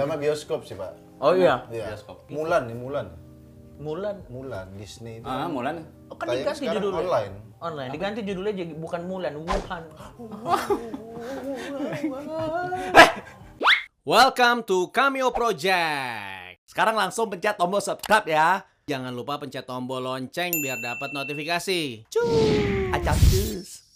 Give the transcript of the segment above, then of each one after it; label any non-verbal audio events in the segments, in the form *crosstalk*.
Sama bioskop sih, Pak. Oh iya. Iya. Bioskop. Mulan nih, Mulan. Mulan. Mulan Disney itu. Ah, Mulan. Oh, kan Tayang diganti sekarang judulnya. online. Online. Diganti judulnya jadi bukan Mulan, Wuhan. *laughs* Welcome to Cameo Project. Sekarang langsung pencet tombol subscribe ya. Jangan lupa pencet tombol lonceng biar dapat notifikasi. Cuy, acak cus.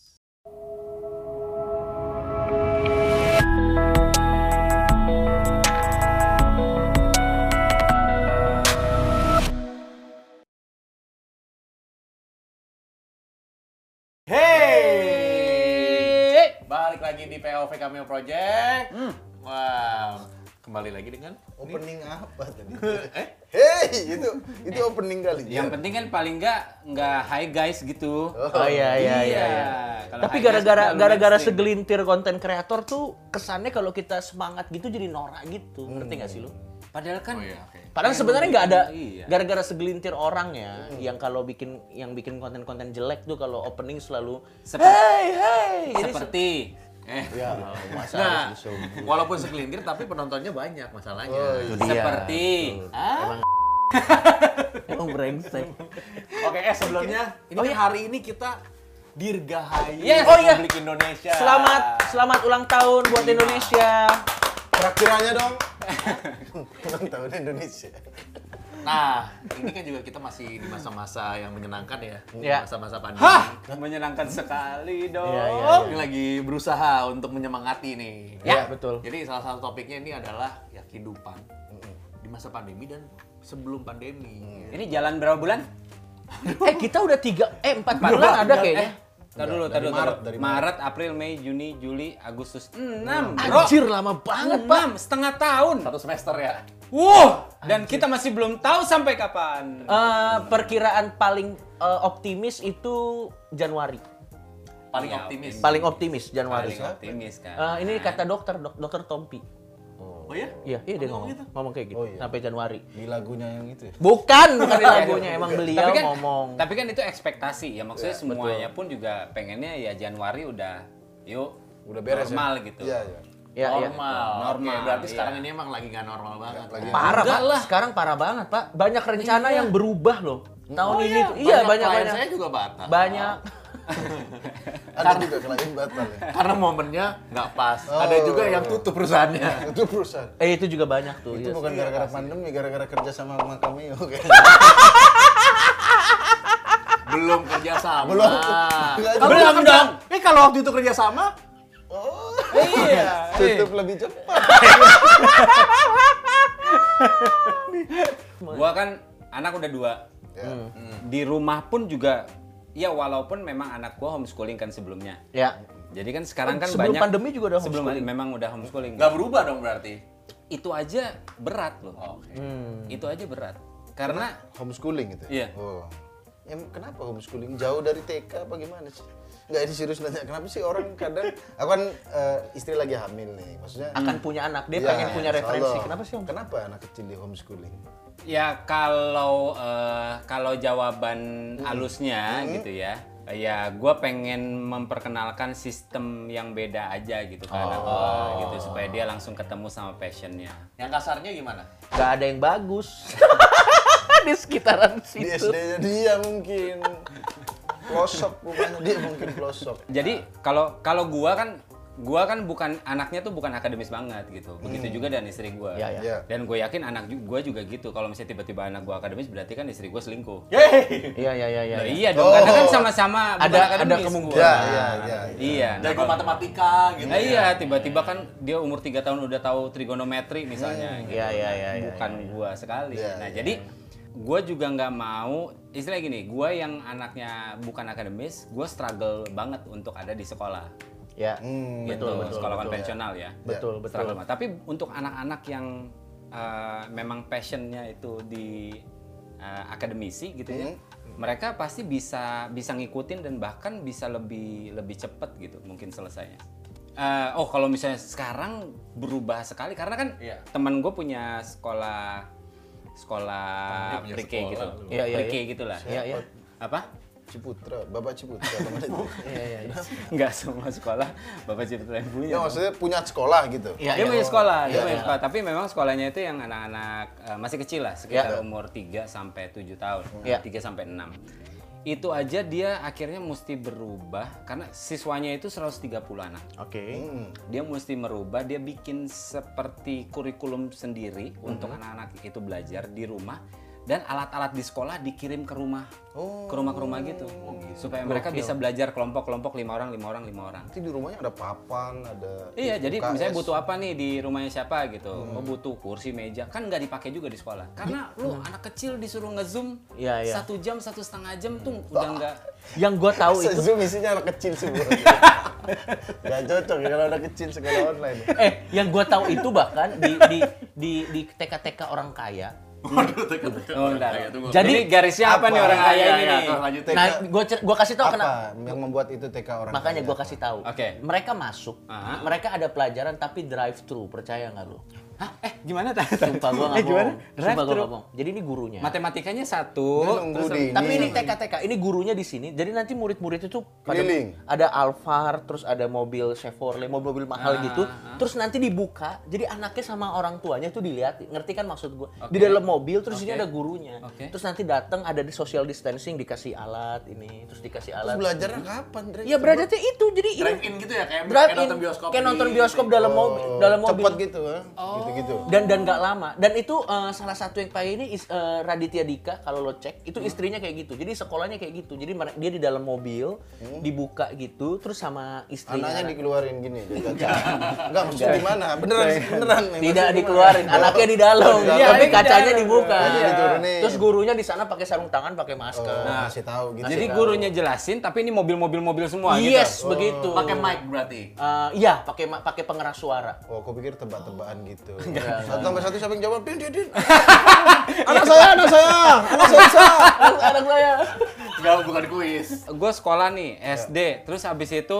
POV Cameo Project. Wow. Kembali lagi dengan Opening apa tadi? *laughs* eh Hey, itu itu opening kali. yang penting kan paling nggak nggak high guys gitu. Oh iya iya iya. iya. Kalau Tapi gara-gara gara-gara segelintir konten kreator tuh kesannya kalau kita semangat gitu jadi norak gitu. Ngerti gak sih lu? Padahal kan Oh iya. Padahal sebenarnya nggak ada Iya. gara-gara segelintir orang ya yang kalau bikin yang bikin konten-konten jelek tuh kalau opening selalu Seperti- hey hey Jadi seperti eh Ya, *laughs* masa Nah, harus disuruh. walaupun segelintir tapi penontonnya banyak masalahnya. Oh, iya. Itu dia. Seperti ah? *laughs* emang brengsek. Oke, eh sebelumnya ini kan hari ini kita dirgahayu Yes. Oh, iya. Republik Indonesia. Selamat selamat ulang tahun buat Indonesia. Traktirannya dong. *laughs* Ulang tahun Indonesia. Nah, ini kan juga kita masih di masa-masa yang menyenangkan ya. Ya. Masa-masa pandemi. Hah, menyenangkan sekali dong. Iya, iya, iya. Ini lagi berusaha untuk menyemangati nih. Ya, betul. Jadi salah satu topiknya ini adalah ya kehidupan di masa pandemi dan sebelum pandemi. Ini jalan berapa bulan? *laughs* Eh kita udah tiga eh empat bulan ada kayaknya. Eh, tar dulu, tar dulu. Maret, dari Maret, April, Mei, Juni, Juli, Agustus. 6, bro. Anjir lama banget pak. 6, setengah tahun. Satu semester ya. Wow, dan kita masih belum tahu sampai kapan. Eh, perkiraan paling eh, optimis itu Januari. Paling Iya, optimis. Paling optimis Januari. Paling optimis kan. Eh, ini kata dokter, dok, dokter Tompi. Oh ya? Iya, iya dia ngomong, ngomong kayak gitu Oh, iya. sampai Januari. Di lagunya yang itu ya. Bukan, bukan di *laughs* lagunya, emang beliau tapi kan, ngomong. Tapi kan itu ekspektasi ya. Maksudnya semuanya pun juga pengennya ya Januari udah yuk Udah beres ya? normal gitu. Iya, iya. Ya, ya. normal. Normal, Oke, berarti iya. sekarang ini emang lagi nggak normal banget. Lagi- Parah pak, lah. sekarang parah banget pak. Banyak rencana yang berubah loh. Tahun Oh ini tuh, iya banyak banyak. saya juga batal. Banyak. *laughs* Ada juga klien batal ya. Karena momennya nggak pas. Oh. Ada juga yang tutup perusahaannya. *laughs* Itu perusahaan. Eh itu juga banyak tuh. Itu iya. bukan gara-gara pandemi, gara-gara kerja sama sama kami oke. *laughs* Belum kerja sama. Belum. Belum dong. Eh kalau waktu itu kerja sama, Oh, Iya. tutup lebih cepat. *laughs* Gua kan anak udah dua. Ya. Di rumah pun juga ya walaupun memang anak gua homeschooling kan sebelumnya. Ya. Jadi kan sekarang kan Sebelum banyak pandemi juga udah sebelum homeschooling? memang udah homeschooling. nggak berubah dong berarti. Itu aja berat loh. Oke. Hmm. Itu aja berat. Karena Homeschooling gitu Iya. Oh. Ya, kenapa homeschooling? Jauh dari TK apa gimana sih? Enggak ini serius nanya. Kenapa sih orang kadang aku kan eh, istri lagi hamil nih. Maksudnya Akan punya anak, dia Ya, pengen punya referensi. Allah. Kenapa sih om? Kenapa anak kecil di homeschooling? ya kalau eh, kalau jawaban halusnya gitu ya. Ya, gua pengen memperkenalkan sistem yang beda aja gitu ke anak gua gitu supaya dia langsung ketemu sama passionnya. Yang kasarnya gimana? Gak ada yang bagus. *laughs* di sekitaran Di situ. SD-nya dia mungkin pelosok rumahnya dia mungkin pelosok. Jadi kalau kalau gua kan gua kan bukan anaknya tuh bukan akademis banget gitu. Begitu juga dan istri gua. Ya, ya. Iya. Dan gue yakin anak gua juga gitu. Kalau misalnya tiba-tiba anak gua akademis berarti kan istri gua selingkuh. Iya iya iya iya. Iya. iya dong, Oh. karena kan sama-sama bukan Ada- akademis ada gua. kemungkinan. Ya, ya, ya. Iya. nah, Jago kalau- matematika gitu. Nah, iya, tiba-tiba kan dia umur 3 tahun udah tahu trigonometri misalnya. gitu. Iya iya iya. iya, Bukan iya. gua sekali. Iya, nah, iya. jadi gua juga nggak mau istilah gini, gua yang anaknya bukan akademis, gua struggle banget untuk ada di sekolah. Ya. Hmm, gitu, betul, betul, sekolah betul. konvensional ya. Betul betul. Struggle banget. Tapi untuk anak-anak yang uh, memang passionnya itu di uh, akademisi gitu ya, mereka pasti bisa bisa ngikutin dan bahkan bisa lebih lebih cepet gitu mungkin selesainya. Uh, oh kalau misalnya sekarang berubah sekali karena kan Iya. teman gue punya sekolah sekolah punya pre-K gitu. Iya, iya, pre-K iya. gitulah. Iya iya. Apa? Ciputra, Bapak Ciputra *laughs* ke mana itu? Iya, iya, iya. *laughs* Nggak semua sekolah Bapak Ciputra yang punya. Ya maksudnya punya sekolah gitu. Iya, dia iya. punya sekolah, dia Iya, punya iya. sekolah. Tapi memang sekolahnya itu yang anak-anak eh, masih kecil lah, sekitar Iya. umur 3 sampai 7 tahun, Iya. 3 sampai 6. Itu aja dia akhirnya mesti berubah karena siswanya itu 130 anak. Oke. Hmm. Dia mesti merubah, dia bikin seperti kurikulum sendiri untuk Mhm. anak-anak itu belajar di rumah dan alat-alat di sekolah dikirim ke rumah, Oh. ke rumah-rumah gitu, supaya mereka bisa belajar kelompok-kelompok lima orang, lima orang, lima orang. Nanti di rumahnya ada papan, ada Iya, jadi UKS. misalnya butuh apa nih di rumahnya siapa gitu. Oh, butuh kursi, meja. Kan nggak dipakai juga di sekolah. Karena lu anak kecil disuruh nge-zoom Iya, iya. satu jam, satu setengah jam tuh udah nggak... Yang gue tahu itu Zoom isinya anak kecil semua. *laughs* Gak cocok ya kalau anak kecil sekolah online. eh yang gue tahu itu bahkan di di di di TK-TK orang kaya. Waduh, teka, teka. Oh, tunggu. Jadi- garisnya apa, Apa? nih orang kaya Iya, ini iya. Nah, gue gua kasih tahu Apa kenapa. yang membuat itu TK orang Makanya gue kasih tahu. Oke. Mereka masuk, mereka ada pelajaran tapi drive thru, percaya nggak lu? Hah? Eh, gimana? Tah? Sumpah gue nggak *laughs* Eh, gimana? Sumpah gue nggak bohong. Jadi ini gurunya. Matematikanya satu, terus di ini. Tapi ini TK-TK, ini gurunya di sini. Jadi nanti murid-murid itu pada Keliling. ada Alphard, terus ada mobil Chevrolet, mobil-mobil mahal Ah, gitu. ah. Terus nanti dibuka, jadi anaknya sama orang tuanya tuh dilihat, ngerti kan maksud gua? Di Oke. dalam mobil, terus ini Oke. ada gurunya. Oke. Terus nanti datang ada di social distancing, dikasih alat ini, terus dikasih Terus alat. belajarnya kapan, Dre? Ya berarti itu, jadi ini Drive in gitu ya kayak drive kayak in, nonton bioskop. kayak di- nonton bioskop dalam mobil, dalam mobil. Cepet gitu, ha? Gitu-gitu. dan dan nggak lama. Dan itu eh, salah satu yang kayak ini is- eh, Raditya Dika kalau lo cek itu istrinya kayak gitu. Jadi sekolahnya kayak gitu. Jadi dia di dalam mobil dibuka gitu terus sama istrinya. Anaknya dikeluarin gini. Enggak, *laughs* maksudnya di mana? Beneran, beneran. tidak dikeluarin. Anaknya di dalam. Oh, tapi Iya, di kacanya dibuka. Iya. terus gurunya di sana pakai sarung tangan pakai masker. Oh, kasih tahu gitu. Jadi gurunya jelasin, tapi ini mobil-mobil mobil semua gitu. yes begitu. Pakai mic berarti. Eh, iya pakai pakai pengeras suara. Oh, aku pikir tebak-tebakan gitu. Enggak, Satu tambah satu siapa yang jawab? Din, din, din. *laughs* anak saya, anak saya, anak saya anak saya Enggak, bukan kuis. gue sekolah nih SD terus habis itu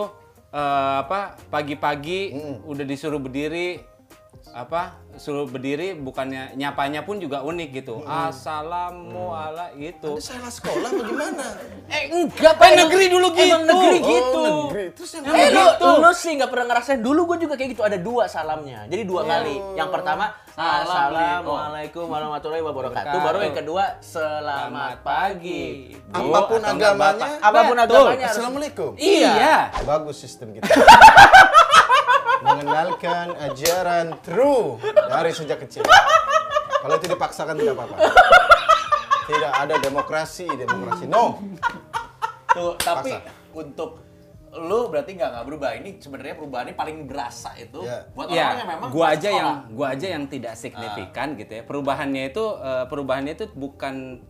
eh, apa pagi-pagi udah disuruh berdiri apa suruh berdiri bukannya nyapanya pun juga unik gitu assalamualaikum gitu Ini salah sekolah bagaimana? *laughs* eh enggak pak Eh, negeri dulu emang gitu. negeri Oh, gitu negeri. Terus yang Eh, lu, gitu. lu sih nggak pernah ngerasain. Dulu gue juga kayak gitu. Ada dua salamnya. Jadi dua kali. Yang pertama, Salam, Assalamualaikum warahmatullahi wabarakatuh. Baru yang kedua, Selamat pagi. Apa pun Atau agamanya. Apa pun agamanya. Assalamualaikum. iya Bagus sistem kita. *laughs* Mengenalkan ajaran true dari sejak kecil. Kalau itu dipaksakan tidak apa-apa. Tidak ada demokrasi, demokrasi. No. Tuh, tapi Paksa. untuk lu berarti nggak nggak berubah. Ini sebenarnya perubahannya paling berasa itu Ya. buat orang yang Ya, memang gua aja sekolah. yang gua aja yang tidak signifikan gitu ya. Perubahannya itu eh, perubahannya itu bukan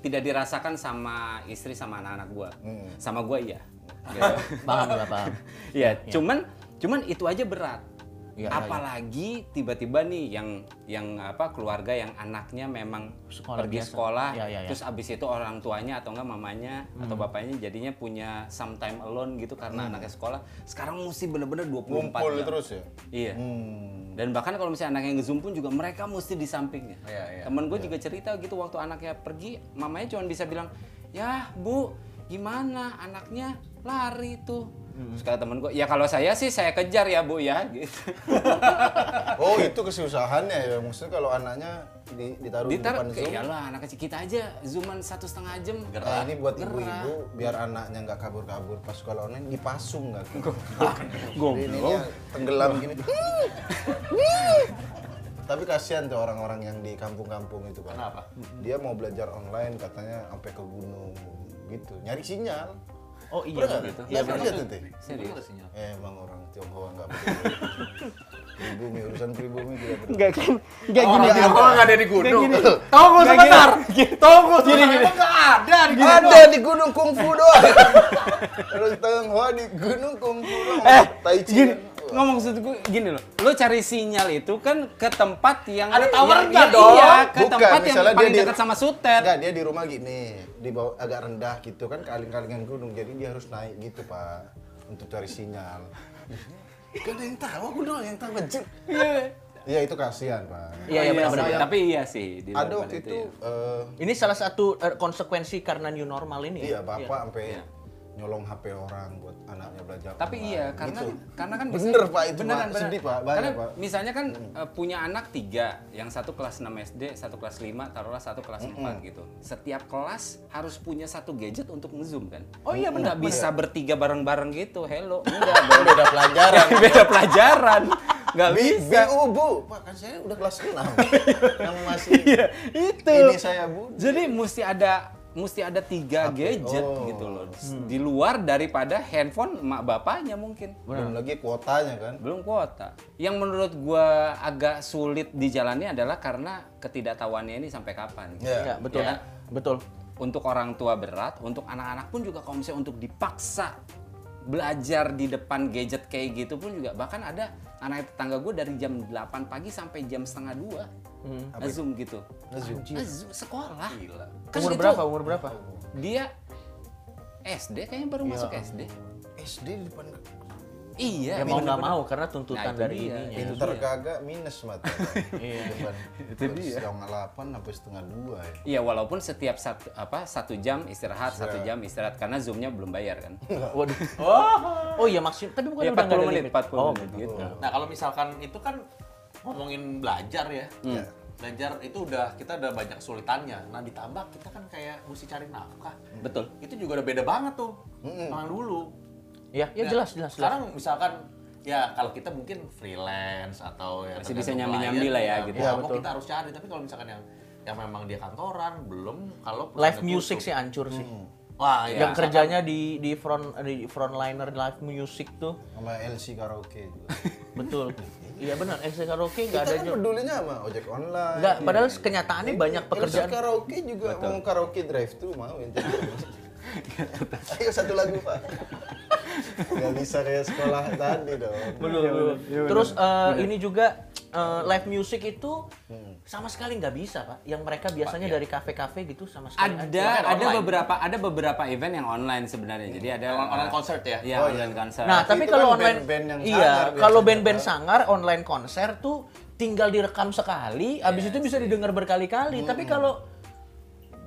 tidak dirasakan sama istri sama anak-anak gua. Sama gua iya. Gitu. *laughs* Paham paham. Iya, cuman cuman itu aja berat. Iya, Apalagi tiba-tiba nih yang yang apa keluarga yang anaknya memang Sekolah pergi biasa. sekolah, Iya, iya, iya. terus abis itu orang tuanya atau enggak mamanya atau bapaknya jadinya punya sometime alone gitu karena anaknya sekolah. Sekarang mesti bener-bener 24 Ngumpul jam. terus ya. Iya. Hmm. Dan bahkan kalau misalnya anaknya nge-zoom pun juga mereka mesti di sampingnya. Iya, iya. Temen gue juga cerita gitu waktu anaknya pergi, mamanya cuma bisa bilang, ya bu, gimana anaknya lari tuh. Terus kata temen gue, ya kalau saya sih saya kejar ya bu ya. Gitu. *laughs* Oh, itu kesusahannya ya. Maksudnya kalau anaknya di, ditaruh di Ditaruh, depan Zoom. ya lah anak kecil kita aja zooman satu setengah jam. Nah, ini buat ibu-ibu biar anaknya nggak kabur-kabur pas sekolah online dipasung nggak? *laughs* Ininya tenggelam gini. *laughs* Tapi kasihan tuh orang-orang yang di kampung-kampung itu kan. Kenapa? Dia mau belajar online katanya sampai ke gunung gitu, nyari sinyal. Oh iya, Pernah gitu. Nggak pernah lihat tuh, Teh? Serius. Eh, emang orang Tionghoa nggak begitu. *laughs* pribumi, urusan pribumi tidak. Enggak kan? Enggak gini. Orang nggak ada di gunung. Tunggu sebentar. Tunggu gini. Enggak ada di gunung. Ada di gunung kungfu doang. Terus Tionghoa di gunung kungfu doang. Eh, tai chi. Ngomong maksud gue gini loh. Lo cari sinyal itu kan ke tempat yang Ada yang- towernya yang- dong. Iya, ke Bukan, tempat yang misalnya paling dekat sama sutet. Enggak, dia di rumah gini, di bawah agak rendah gitu kan kaling-kalingan gunung. Jadi dia harus naik gitu, Pak, untuk cari sinyal. *laughs* Gak ada yang tahu, aku doang yang tahu anjir. Iya itu kasihan pak. Iya, iya benar-benar. saya- Tapi iya sih. di Ada waktu itu, ya. eh, Ini salah satu eh, konsekuensi karena new normal ini. iya bapak sampai Iya. Nyolong HP orang buat anaknya belajar. Tapi online. iya, karena Gitu. karena kan *laughs* Bener, Pak, itu, beneran, Pak. Sedih, Pak. Banyak, karena Pak. misalnya kan eh, punya anak tiga, yang satu kelas 6 SD, satu kelas 5, taruhlah satu kelas 4 gitu. Setiap kelas harus punya satu gadget untuk ngezoom kan. Oh iya, benar, Nggak bisa bertiga bareng-bareng gitu. Hello, *laughs* enggak *laughs* beda pelajaran. Beda pelajaran. Bi, bisa. bi, oh, bu, pak kan saya udah kelas 6 yang masih Iya, itu. ini saya bu. Jadi mesti ada mesti ada tiga gadget Oh. gitu loh. Di luar daripada handphone mak bapaknya mungkin. Belum lagi kuotanya kan. belum kuota. Yang menurut gua agak sulit dijalani adalah karena ketidaktahuannya ini sampai kapan. gitu. Iya. Iya, betul. Ya. Betul. Untuk orang tua berat, untuk anak-anak pun juga kalau misalnya untuk dipaksa belajar di depan gadget kayak gitu pun juga bahkan ada anak tetangga gue dari jam 8 pagi sampai jam setengah dua. Zoom gitu. Nge-zoom. Sekolah. Kan Umur itu berapa? Umur berapa? dia SD kayaknya baru masuk SD SD di depan iya Ya mau nggak mau karena tuntutan Nah, dari. Itu pinter dia. kagak minus mata. *laughs* Iya. Itu dia. Setengah delapan sampai setengah dua ya. Iya walaupun setiap satu apa satu jam istirahat satu jam istirahat karena zoomnya belum bayar kan. Waduh. *laughs* Oh. Oh iya maksud tapi bukan Ya udah nggak 40 ada menit, limit. 40 oh, menit gitu. Nah kalau misalkan itu kan ngomongin belajar ya, Iya. belajar itu udah kita udah banyak kesulitannya. Nah ditambah kita kan kayak mesti cari nafkah. Betul. Itu juga udah beda banget tuh yang dulu. Ya, ya Nah, jelas jelas jelas. Sekarang misalkan ya kalau kita mungkin freelance atau ya Masih bisa nyambi-nyambi lah ya, gitu. mau Ya, mau betul. kita harus cari. Tapi kalau misalkan yang yang memang dia kantoran belum kalau Live music tutup. sih hancur sih. Wah, ya. yang kerjanya di di front di frontliner live music tuh Sama LC karaoke juga. *laughs* betul. Iya benar, LC karaoke nggak Kita ada kan juga. pedulinya sama ojek online. Nggak, padahal kenyataannya banyak LC pekerjaan. karaoke juga mau karaoke drive thru mau. *laughs* Ayo satu lagu pak. Gak bisa kayak sekolah tadi dong. Belum, belum. Terus eh, ini juga eh, live music itu sama sekali nggak bisa pak. Yang mereka biasanya dari kafe-kafe gitu sama sekali Ada ada online. beberapa ada beberapa event yang online sebenarnya. Jadi ada Online- online concert ya? Iya, Oh, online iya. concert. Nah, Tapi tapi itu kalau kan online band-band yang iya, sangar kalau band-band sangar online konser tuh tinggal direkam sekali, abis itu bisa didengar berkali-kali. Tapi kalau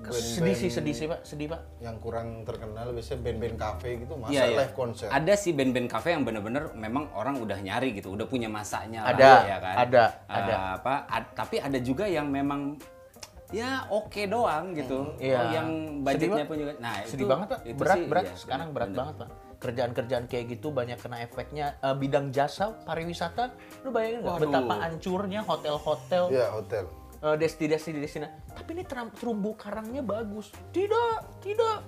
sedih sih, sedih sih pak, sedih pak. Yang kurang terkenal biasanya band-band cafe gitu masa Iya, iya. live konser. Ada sih band-band cafe yang bener-bener memang orang udah nyari gitu, udah punya masanya lah, Ada, ya kan. ada, Eh, ada. apa? ad- tapi ada juga yang memang ya oke doang gitu. Iya. Oh, yang budgetnya Sedih, pun juga. Nah, Sedih itu- banget pak, itu berat sih, berat. iya, Sekarang bener, berat bener. banget pak. Kerjaan-kerjaan kayak gitu banyak kena efeknya. Eh, bidang jasa pariwisata, lu bayangin nggak betapa hancurnya hotel-hotel, Iya hotel. Eh, destinasi destinasi. Tapi ini terumbu karangnya bagus. Tidak, tidak.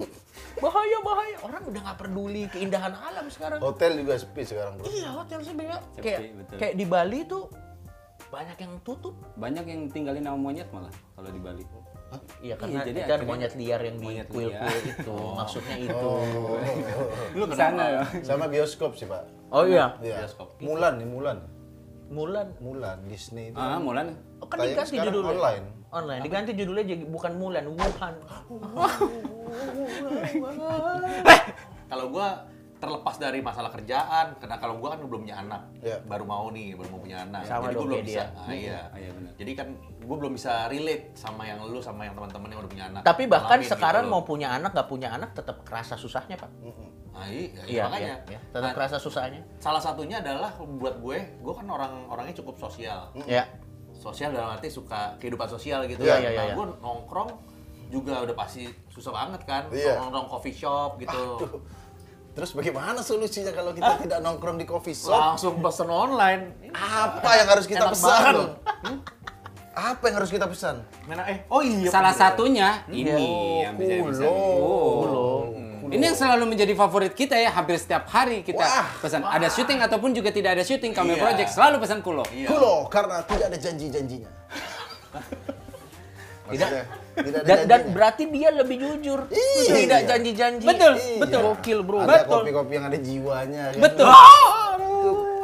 Bahaya bahaya. Orang udah nggak peduli keindahan alam sekarang. Hotel juga sepi sekarang bro. Iya hotel sih beda. Sepi, Kayak betul. kayak di Bali tuh banyak yang tutup. Banyak yang tinggalin sama monyet malah kalau di Bali. Iya karena jadi itu kan monyet liar yang di kuil-kuil itu. Maksudnya itu. Lu ke sana ya. Sama bioskop sih pak. Oh iya. Iya. Bioskop. Mulan nih Mulan. Mulan. Mulan Disney itu. Ah, Mulan. Oh, kan Tayang diganti sekarang judulnya. online. Online. Diganti judulnya jadi bukan Mulan, Wuhan. *laughs* Kalau gua terlepas dari masalah kerjaan, karena kalau gua kan belum punya anak, Iya. baru mau nih, baru mau punya anak. Sama Jadi gua belum bisa. dia. Ah, iya. Ah, iya benar. Jadi kan gua belum bisa relate sama yang lu sama yang teman-teman yang udah punya anak. Tapi bahkan Ngalamin sekarang gitu mau punya anak, nggak punya anak, tetap kerasa susahnya, Pak. Ah, iya, iya, Iya, makanya. iya, iya. Tetap Nah, kerasa susahnya. salah satunya adalah buat gue, gue kan orang orangnya cukup sosial. Ya. Sosial dalam arti suka kehidupan sosial gitu. Iya, kan. iya, nah, iya. gue nongkrong juga udah pasti susah banget kan. Iya. Nongkrong coffee shop gitu. Terus bagaimana solusinya kalau kita tidak nongkrong di coffee shop? Langsung pesen online. Apa yang harus kita Enak pesan? loh. Apa yang harus kita pesan? Mana eh oh iya. Salah satunya ini Oh, yang bisa bisa. kulo. Oh. Ini yang selalu menjadi favorit kita ya, hampir setiap hari kita Wah. pesan. Ada syuting ataupun juga tidak ada syuting, kami Iya. project selalu pesan kulo. Iya. Kulo karena tidak ada janji-janjinya. *laughs* Maksudnya, tidak Dan, dan berarti dia lebih jujur. Iya. Tidak janji-janji. Betul, Iya. betul. Gokil, bro. Ada Betul. kopi-kopi yang ada jiwanya. kan? Betul.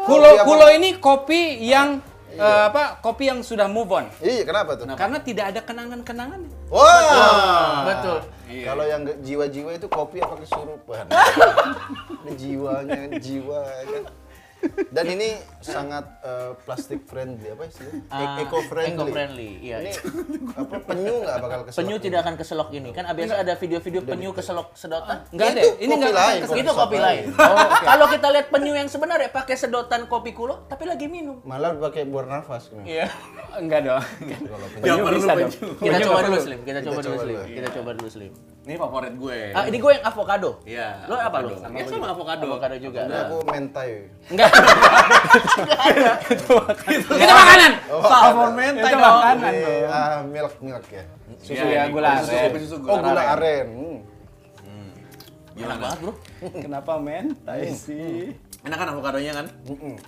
Kulo kulo ini kopi yang eh, apa? Kopi yang sudah move on. Iya, kenapa tuh? Karena tidak ada kenangan-kenangan. Wah. Betul. Kalau yang nggak jiwa-jiwa itu kopi apa kesurupan? *laughs* Jiwanya, jiwa kan. Dan ini sangat eh, plastic friendly apa istilahnya? Ah, Eco friendly. eco-friendly, iya. Ini apa penyu nggak bakal keselak? Penyu tidak akan keselok ini. Kan biasa ada video-video penyu keselok sedotan. Enggak ada. Itu Ini enggak lain. itu kopi lain. Oh, *laughs* Kalau kita lihat penyu yang sebenarnya pakai sedotan kopi kulo, tapi lagi minum. Malah pakai buat nafas. Iya. Enggak dong. Kalau penyu. Penyu bisa dong. Kita Penyu coba dulu. Slim. Kita coba dulu Slim. Kita coba dulu Slim. Ini favorit gue. Ah, ini gue yang avocado. Iya. Lo apa lo? Ya sama avocado. Avocado juga. Ini aku mentai. Enggak. Itu makanan. Salmon mentai Itu dong. makanan dong. ah, milk milk ya. Susu Iya, ya gula susu, aren. susu Oh gula aren. Hmm. Enak banget bro. Kenapa mentai sih? Enak kan avokadonya kan?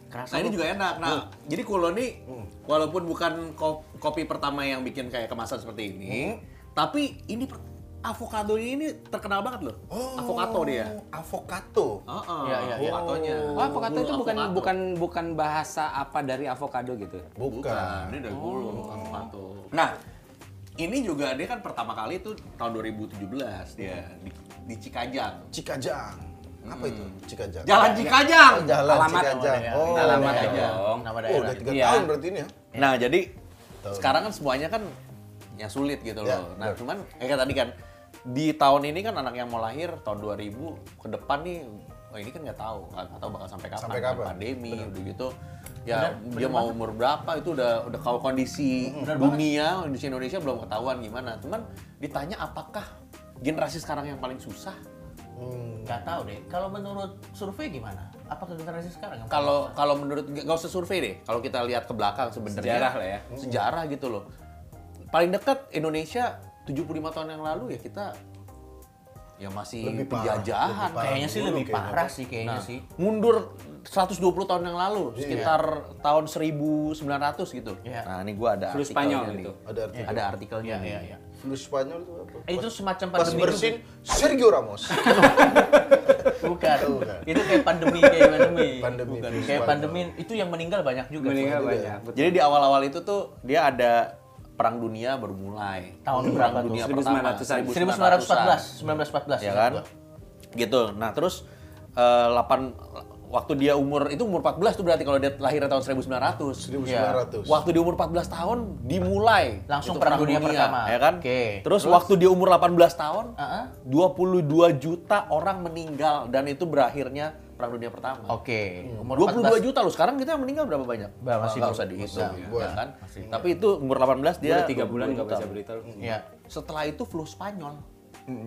Nah ini juga enak. Nah jadi Kulo nih walaupun bukan ko- kopi pertama yang bikin kayak kemasan seperti ini, tapi ini avocado ini terkenal banget loh. Avocado dia. Avocado. Heeh, Iya, iya, iya. avokadonya. Oh, avocado itu bukan Avocado. bukan bukan bahasa apa dari avocado gitu. Bukan. Bukan, ini dari Kulo avocado. Nah, ini juga dia kan pertama kali itu tahun 2017 dia di, di Cikajang. Cikajang. Apa itu? Cikajang. Jalan Cikajang. Oh, jalan Alamat Cikajang. Oh, Alamat aja. dong. Nama Oh, daerah. udah tiga Iya. tahun berarti ini ya. Nah, jadi sekarang kan semuanya kan ya sulit gitu Ya, loh. Nah, cuman kayak tadi kan di tahun ini kan anak yang mau lahir tahun 2000 ke depan nih oh ini kan nggak tahu nggak tahu bakal sampai kapan, Sampai kapan? pandemi udah gitu. Ya dia mau umur berapa itu udah udah kalau kondisi dunia kondisi Indonesia belum ketahuan gimana. Cuman ditanya apakah generasi sekarang yang paling susah? Gak tahu deh. Kalau menurut survei gimana? Apakah generasi sekarang? yang kalau kalau menurut nggak usah survei deh. Kalau kita lihat ke belakang sebenarnya. Sejarah lah ya. sejarah gitu loh. Paling dekat Indonesia 75 tahun yang lalu ya kita ya masih Lebih parah, penjajahan lebih parah. Kayaknya sih lebih kayaknya. parah sih kayaknya Nah, sih. mundur 120 tahun yang lalu Iya. sekitar tahun 1900 gitu Iya. nah ini gua ada Flu artikelnya Spanyol nih. itu. Ada artikel. ada artikelnya Iya, nih iya, iya. Flu Spanyol itu apa? Eh, Itu semacam Pas pandemi bersin juga. Sergio Ramos. *laughs* Bukan. Bukan. Itu kayak pandemi kayak pandemi. Pandemi Bukan. Kayak pandemi itu yang meninggal banyak juga. Meninggal banyak. betul. jadi di awal-awal itu tuh dia ada perang dunia baru mulai Tahun perang berapa tuh? dunia 1900-an. pertama 1914, 1914 ya kan gitu nah terus eh, 8 waktu dia umur itu umur 14 tuh berarti kalau dia lahir tahun 1900 1900. Waktu di umur 14 tahun dimulai Langsung itu Perang Dunia Pertama. ya kan? Oke. Terus, waktu dia umur 18 tahun, Heeh. 22 juta orang meninggal dan itu berakhirnya Perang Dunia Pertama. Oke. Umur 22 juta loh. Sekarang kita yang meninggal berapa banyak? Bah, masih nggak belum. usah dihitung Masih. ya kan? Tapi itu umur 18 dia Dia tiga bulan 22 nggak baca berita. Iya. Setelah itu flu Spanyol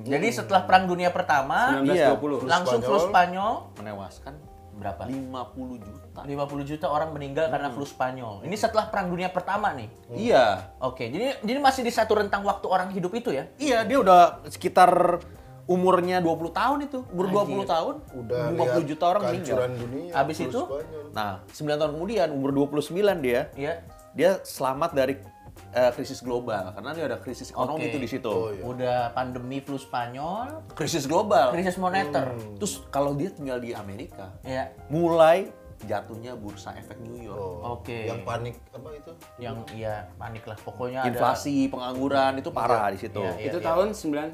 Jadi setelah Perang Dunia Pertama, 1920. langsung flu Spanyol menewaskan berapa? 50 juta. 50 juta orang meninggal karena flu Spanyol. Ini setelah Perang Dunia Pertama nih. Iya. Oke, jadi jadi masih di satu rentang waktu orang hidup itu ya? Iya, dia udah sekitar umurnya 20 tahun itu. Umur 20 tahun, Udah 50 lihat juta orang meninggal. dunia. Habis itu? Spanyol. Nah, 9 tahun kemudian umur 29 dia, Iya. dia selamat dari eh, krisis global karena dia ada krisis ekonomi Oke. itu di situ. Oh, iya. Udah pandemi flu Spanyol, Krisis global. krisis moneter. Terus kalau dia tinggal di Amerika, Ya. mulai jatuhnya bursa efek New York. Oh, Oke. Yang panik apa itu? Yang ya panik lah pokoknya ada Inflasi, pengangguran itu parah di situ. Iya, iya. Itu tahun 9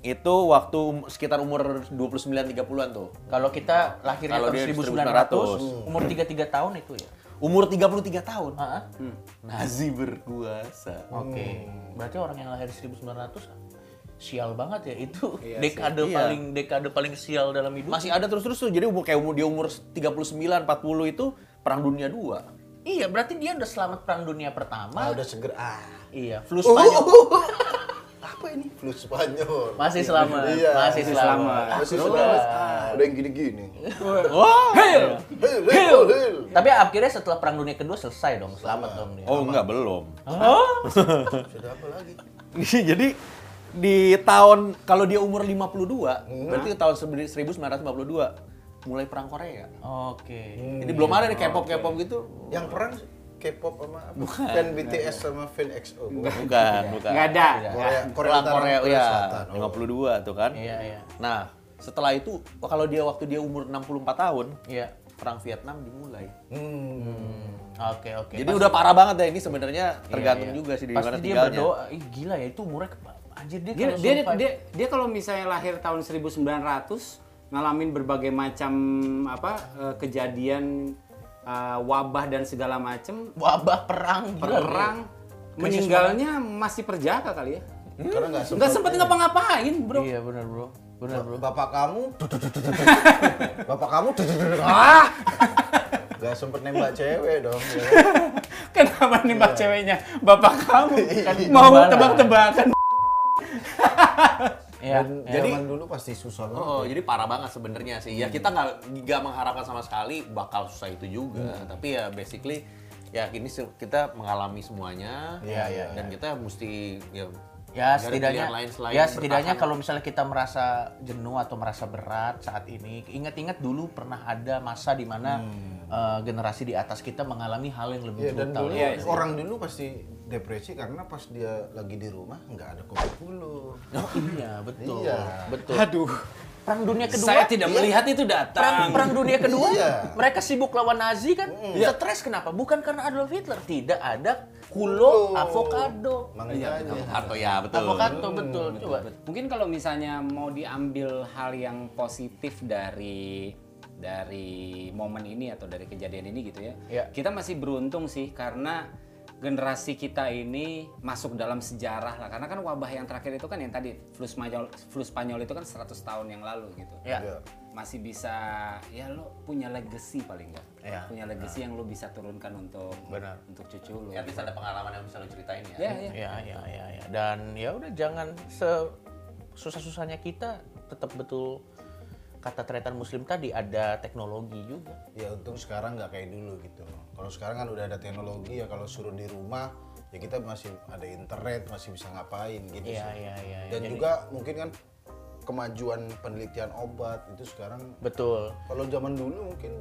Itu waktu um- sekitar umur 29 30-an tuh. Kalau kita lahirnya Kalau tahun dia 1900, 1900. umur 33 tahun itu ya. Umur 33 tahun. Heeh. Nazi berkuasa. Oke. Berarti orang yang lahir 1900 sial banget ya itu Iya dekade sih. paling dekade paling sial dalam hidup. Masih ada terus-terus tuh. Jadi umur kayak umur dia umur 39 40 itu perang dunia 2. Iya, berarti dia udah selamat perang dunia pertama. Ah, udah seger. Ah. Iya, flu Oh, Spanyol. apa *laughs* ini? Flu Spanyol. Masih selamat. Iya. Masih selamat. Masih selamat. Ah, udah yang gini-gini. Wah. Hil, hil, hil. Tapi akhirnya setelah perang dunia kedua selesai dong, selamat dong dia. Oh enggak belum. Sudah apa lagi? *laughs* Jadi di tahun kalau dia umur 52, berarti tahun 1952 mulai perang Korea. Oke. Jadi belum ada nih K-pop K-pop gitu. Yang perang K-pop sama apa? Fan BTS sama fan EXO. Bukan. Bukan, bukan. nggak ada. Korea, Korea Korea, Korea ya, Selatan. Oh. 52 tuh kan. Iya, iya. Nah, setelah itu kalau dia waktu dia umur 64 tahun, Iya. perang Vietnam dimulai. Hmm. Oke, oke. Jadi udah parah banget ya ini sebenarnya tergantung Iya, iya. juga sih di Pasti mana dia tinggalnya. berdoa, ih gila ya itu umurnya anjir dia Dia kalau dia, survive- dia dia kalau misalnya lahir tahun 1900 ngalamin berbagai macam apa eh, kejadian eh, wabah dan segala macam Wabah perang, gila. perang. Meninggalnya masih perjaka kali ya? Karena nggak sempet. nggak sempet ngapa-ngapain bro. Iya benar bro, benar bro. Bapak kamu, *laughs* bapak kamu, ah, nggak sempet nembak cewek dong. ya. kenapa nembak ceweknya? Bapak kamu. Kan *laughs* mau tebak-tebakan *laughs* Iya, Dan iya. zaman dulu pasti susah banget. Oh, jadi parah banget sebenarnya sih. Ya kita nggak nggak mengharapkan sama sekali bakal susah itu juga. Tapi ya basically ya ini kita mengalami semuanya. Iya, iya, Dan kita mesti ya Ya setidaknya, lain selain ya setidaknya bertahan. kalau misalnya kita merasa jenuh atau merasa berat saat ini, ingat-ingat dulu pernah ada masa di mana eh, generasi di atas kita mengalami hal yang lebih dan brutal. dulu ya. orang dulu pasti depresi karena pas dia lagi di rumah nggak ada kopi puluh. Oh iya betul, Iya. betul. aduh Perang dunia kedua, saya tidak melihat itu perang, datang perang dunia kedua, Iya. mereka sibuk lawan Nazi kan, stres kenapa? Bukan karena Adolf Hitler, tidak ada kulo avocado, Makanya. atau ya betul. avocado betul. Coba. Mungkin kalau misalnya mau diambil hal yang positif dari dari momen ini atau dari kejadian ini gitu ya. Ya. Kita masih beruntung sih karena generasi kita ini masuk dalam sejarah lah karena kan wabah yang terakhir itu kan yang tadi flu Spanyol flu Spanyol itu kan 100 tahun yang lalu gitu. Ya. Iya. Masih bisa ya lo punya legacy paling enggak. Ya. Punya legacy yang lo bisa turunkan untuk Benar. untuk cucu lo. Ya bisa ada pengalaman yang bisa lo ceritain ya. Ya, ya. Ya, ya, ya, ya. Dan ya udah jangan susah-susahnya kita tetap betul kata tretan muslim tadi ada teknologi juga. Ya untung sekarang nggak kayak dulu gitu. Kalau sekarang kan udah ada teknologi ya kalau suruh di rumah ya kita masih ada internet masih bisa ngapain gitu Iya, sih. iya, iya. ya. Dan Jadi- juga mungkin kan kemajuan penelitian obat itu sekarang betul. kalau zaman dulu mungkin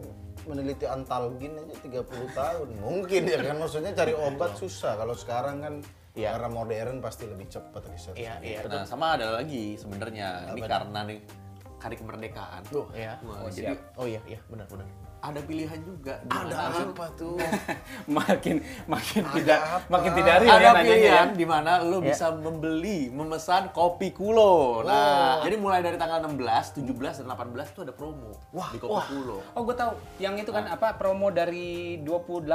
meneliti antalgin aja 30 tahun mungkin ya kan maksudnya cari obat susah kalau sekarang kan Iya. karena modern pasti lebih cepat riset Iya, iya. Nah, sama ada lagi sebenarnya ini karena nih hari kemerdekaan. Tuh. Ya. Wah, Oh, jadi siap. Oh iya, iya, benar, benar. ada pilihan juga. ada mana- apa tuh *laughs* makin makin Ada tidak apa? makin tidak real ya ada nanyanya ya. pilihan di mana lo Ya. bisa membeli, memesan kopi kulo. Nah, jadi mulai dari tanggal 16, 17 dan 18 itu ada promo di kopi kulo. Oh, gue tahu. Yang itu kan apa promo dari 28.000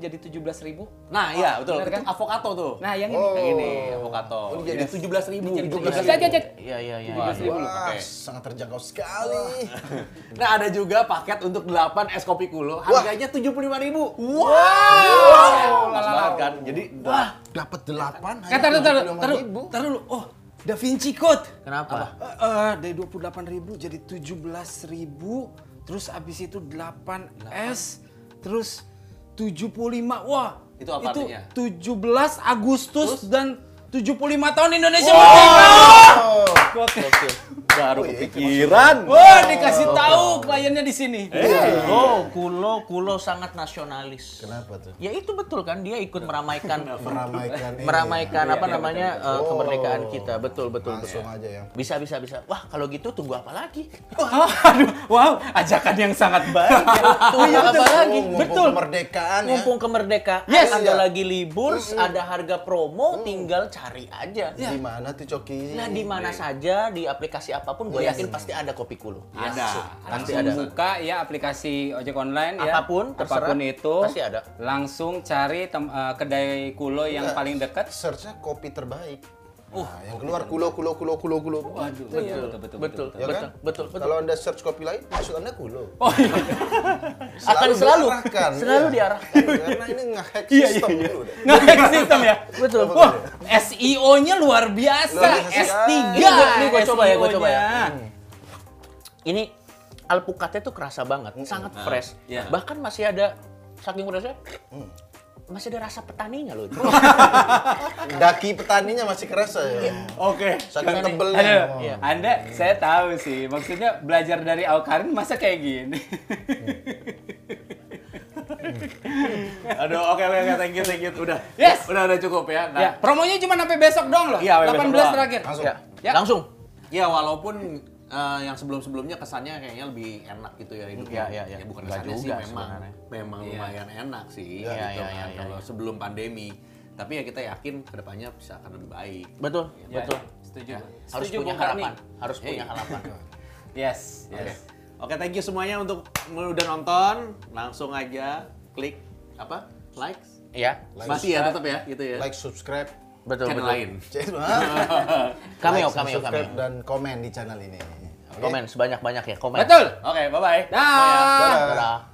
jadi 17.000. Nah, iya betul. bener Itu kan? avocado tuh. Nah, yang ini. Oh. Yang ini avocado. Oh, jadi jadi 17 ribu. Jadi 17.000. 17.000. Iya, iya, iya. Wah, iya. wah Oke. sangat terjangkau sekali Nah, ada juga paket untuk 8 es kopi kulo. Harganya 75.000 ribu. Wow. Pas banget kan. Jadi, wah. dapat delapan Eh, taruh, taruh, taruh, ribu taruh dulu. Oh, Da Vinci Code. Kenapa? Eh, eh, dari 28.000 jadi 17.000, terus abis itu 8 S, terus 75. Wah, Itu apa artinya? 17 Agustus dan 75 tahun Indonesia merdeka. Gokil. Baru kepikiran. Wah, dikasih tahu kliennya di sini. Oh, kulo, kulo sangat nasionalis. kenapa tuh Ya itu betul kan dia ikut meramaikan *laughs* meramaikan ini meramaikan Iya, apa namanya eh, kemerdekaan kita. Betul, betul, betul. langsung aja ya Bisa, bisa, bisa. Wah, kalau gitu tunggu apa lagi? *laughs* Oh, aduh, wow, ajakan yang sangat baik. ya. *laughs* Tunggu apa lagi? Oh, mumpung Betul. kemerdekaan ya Mumpung kemerdekaan, Yes. ada Iya. lagi libur, ada harga promo, tinggal cari aja. di mana tuh coki Nah, di mana saja di aplikasi apa pun, gue yakin pasti ada kopi kulo. Ada. Pasti Langsung ada. buka ya aplikasi ojek online ya. Apa pun, terserah. apa pun itu. Pasti ada. Langsung cari tem- eh, kedai kulo yang Enggak. paling dekat. searchnya kopi terbaik nah, yang keluar kulo kulo kulo kulo kulo Waduh, Betul, iya, betul, betul, ya betul, kan betul, betul. kalau anda search kopi lain maksud anda kulo Oh iya. Akan *laughs* selalu, diarahkan, selalu iya. diarahkan. karena ini ngehack *laughs* Iya, sistem iya, iya. dulu deh. Nge-hack sistem ya. *laughs* Betul. Betul. Wah, SEO-nya luar biasa. Luar biasa S3. sekali. Ini gua- ini gua coba ya, gua coba ya. SEO-nya. Ini alpukatnya tuh kerasa banget, sangat fresh. iya. Bahkan masih ada saking freshnya, masih ada rasa petaninya loh. *laughs* daki petaninya masih kerasa ya Oke. saking Petani. tebelnya Aduh, oh. Iya. Anda saya tahu sih. Maksudnya belajar dari Aukarin masa kayak gini. *laughs* Aduh, oke oke oke, thank you thank you. Udah. Yes. Udah udah cukup ya. Nah, ya, promonya cuma sampai besok dong loh. Iya, sampai 18 besok doang. terakhir. langsung ya. Ya. Langsung. Ya walaupun eh, yang sebelum-sebelumnya kesannya kayaknya lebih enak gitu ya hidupnya. Iya, iya, iya. bukan Nggak kesannya sih juga memang sebenarnya. memang Iya. lumayan enak sih Iya, gitu iya, kan iya, iya, kalau sebelum pandemi. Tapi ya kita yakin ke depannya bisa akan lebih baik. Betul, Ya, betul. Setuju. Harus Setuju, punya harapan, harus punya Iya. harapan. *laughs* Yes, Oke. yes. Oke, thank you semuanya untuk udah nonton. Langsung aja klik apa? Likes. Iya, Masih ya tetap ya, gitu ya. Like, subscribe, betul channel betul. lain. *laughs* Cameo, like, cameo, subscribe, cameo. dan komen di channel ini. Oke? Komen sebanyak-banyak ya, komen. Betul. Oke, bye-bye. Dah. Dadah. Dadah.